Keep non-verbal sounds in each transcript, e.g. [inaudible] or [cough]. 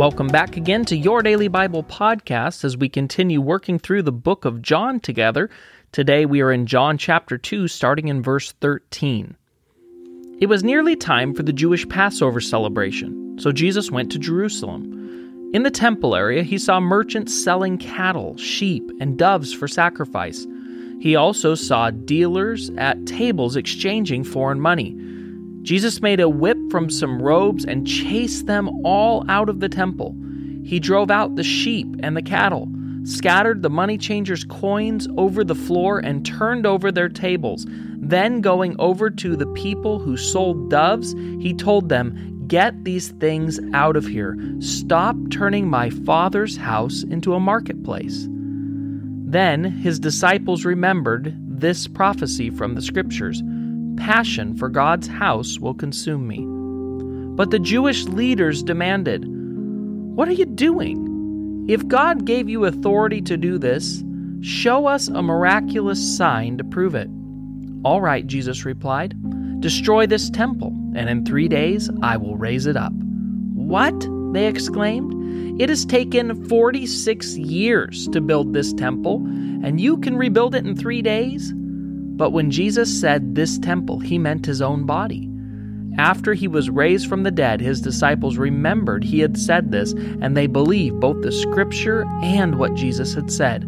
Welcome back again to your Daily Bible Podcast as we continue working through the book of John together. Today we are in John chapter 2, starting in verse 13. It was nearly time for the Jewish Passover celebration, so Jesus went to Jerusalem. In the temple area, he saw merchants selling cattle, sheep, and doves for sacrifice. He also saw dealers at tables exchanging foreign money. Jesus made a whip from some robes and chased them all out of the temple. He drove out the sheep and the cattle, scattered the money changers' coins over the floor, and turned over their tables. Then, going over to the people who sold doves, he told them, Get these things out of here. Stop turning my father's house into a marketplace. Then his disciples remembered this prophecy from the scriptures passion for God's house will consume me. But the Jewish leaders demanded, What are you doing? If God gave you authority to do this, show us a miraculous sign to prove it. All right, Jesus replied, Destroy this temple, and in three days I will raise it up. What? They exclaimed. It has taken 46 years to build this temple, and you can rebuild it in three days? But when Jesus said this temple, he meant his own body. After he was raised from the dead, his disciples remembered he had said this, and they believed both the scripture and what Jesus had said.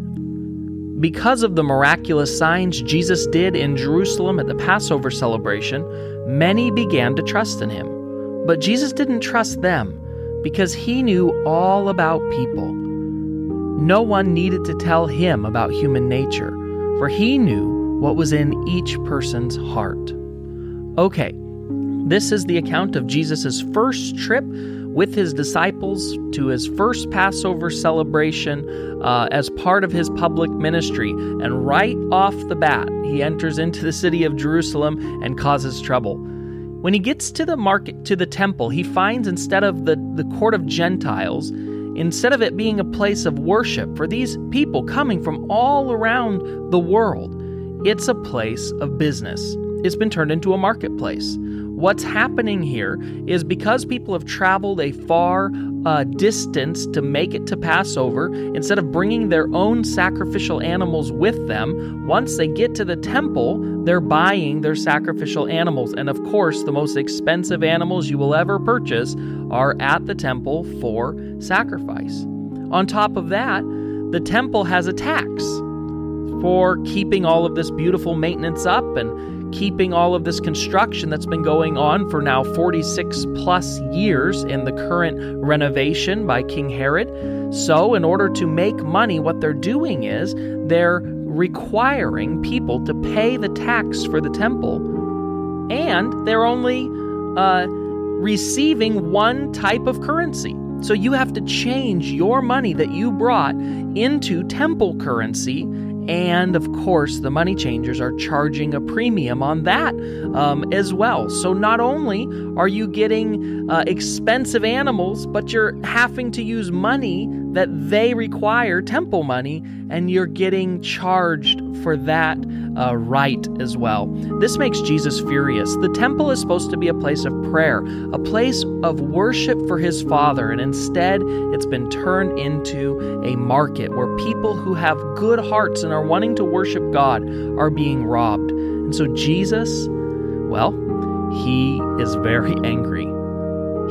Because of the miraculous signs Jesus did in Jerusalem at the Passover celebration, many began to trust in him. But Jesus didn't trust them because he knew all about people. No one needed to tell him about human nature, for he knew what was in each person's heart. Okay, this is the account of Jesus' first trip with his disciples to his first Passover celebration uh, as part of his public ministry. And right off the bat, he enters into the city of Jerusalem and causes trouble. When he gets to the market, to the temple, he finds instead of the, the court of Gentiles, instead of it being a place of worship for these people coming from all around the world, it's a place of business. It's been turned into a marketplace. What's happening here is because people have traveled a far uh, distance to make it to Passover, instead of bringing their own sacrificial animals with them, once they get to the temple, they're buying their sacrificial animals. And of course, the most expensive animals you will ever purchase are at the temple for sacrifice. On top of that, the temple has a tax for keeping all of this beautiful maintenance up and keeping all of this construction that's been going on for now 46 plus years in the current renovation by King Herod. So, in order to make money, what they're doing is they're requiring people to pay the tax for the temple, and they're only uh, receiving one type of currency. So you have to change your money that you brought into temple currency and of course, the money changers are charging a premium on that um, as well. So not only are you getting uh, expensive animals, but you're having to use money that they require, temple money, and you're getting charged for that uh, right as well. This makes Jesus furious. The temple is supposed to be a place of prayer, a place of worship for his Father, and instead it's been turned into a market where people who have good hearts and are wanting to worship God are being robbed. And so Jesus, well, he is very [laughs] angry.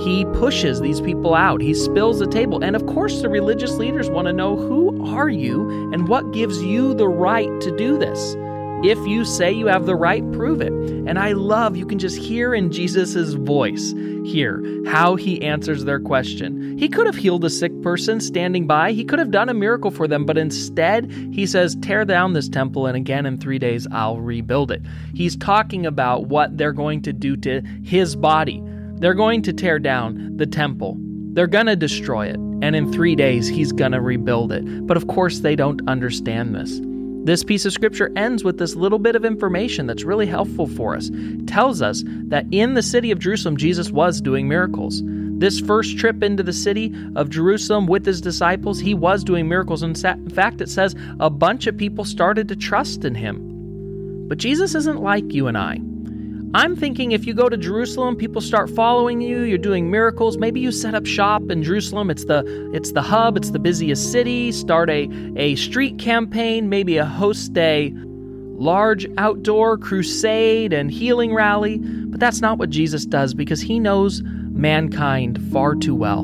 He pushes these people out. He spills the table. And of course, the religious leaders want to know who are you and what gives you the right to do this? If you say you have the right, prove it. And I love, you can just hear in Jesus' voice here how he answers their question. He could have healed a sick person standing by, he could have done a miracle for them, but instead he says, Tear down this temple, and again in three days I'll rebuild it. He's talking about what they're going to do to his body. They're going to tear down the temple. They're going to destroy it. And in three days, he's going to rebuild it. But of course, they don't understand this. This piece of scripture ends with this little bit of information that's really helpful for us. It tells us that in the city of Jerusalem, Jesus was doing miracles. This first trip into the city of Jerusalem with his disciples, he was doing miracles. In fact, it says a bunch of people started to trust in him. But Jesus isn't like you and I. I'm thinking if you go to Jerusalem, people start following you, you're doing miracles, maybe you set up shop in Jerusalem, it's the it's the hub, it's the busiest city, start a, a street campaign, maybe a host a large outdoor crusade and healing rally, but that's not what Jesus does because he knows mankind far too well.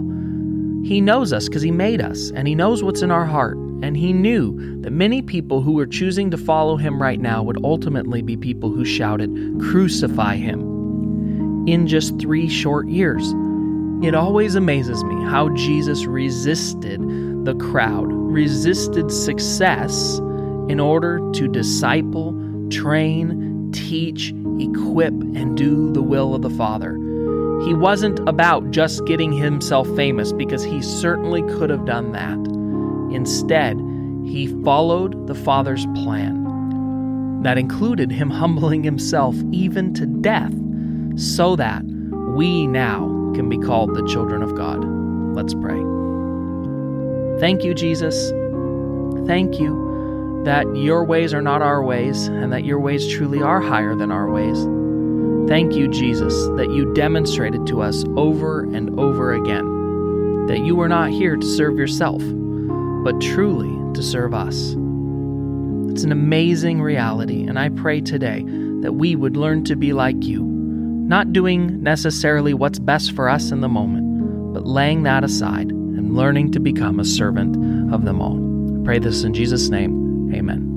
He knows us because he made us and he knows what's in our heart. And he knew that many people who were choosing to follow him right now would ultimately be people who shouted, Crucify him. In just three short years. It always amazes me how Jesus resisted the crowd, resisted success in order to disciple, train, teach, equip, and do the will of the Father. He wasn't about just getting himself famous because he certainly could have done that. Instead, he followed the Father's plan. That included him humbling himself even to death so that we now can be called the children of God. Let's pray. Thank you, Jesus. Thank you that your ways are not our ways and that your ways truly are higher than our ways. Thank you, Jesus, that you demonstrated to us over and over again that you were not here to serve yourself but truly to serve us. It's an amazing reality, and I pray today that we would learn to be like you, not doing necessarily what's best for us in the moment, but laying that aside and learning to become a servant of them all. I pray this in Jesus' name. Amen.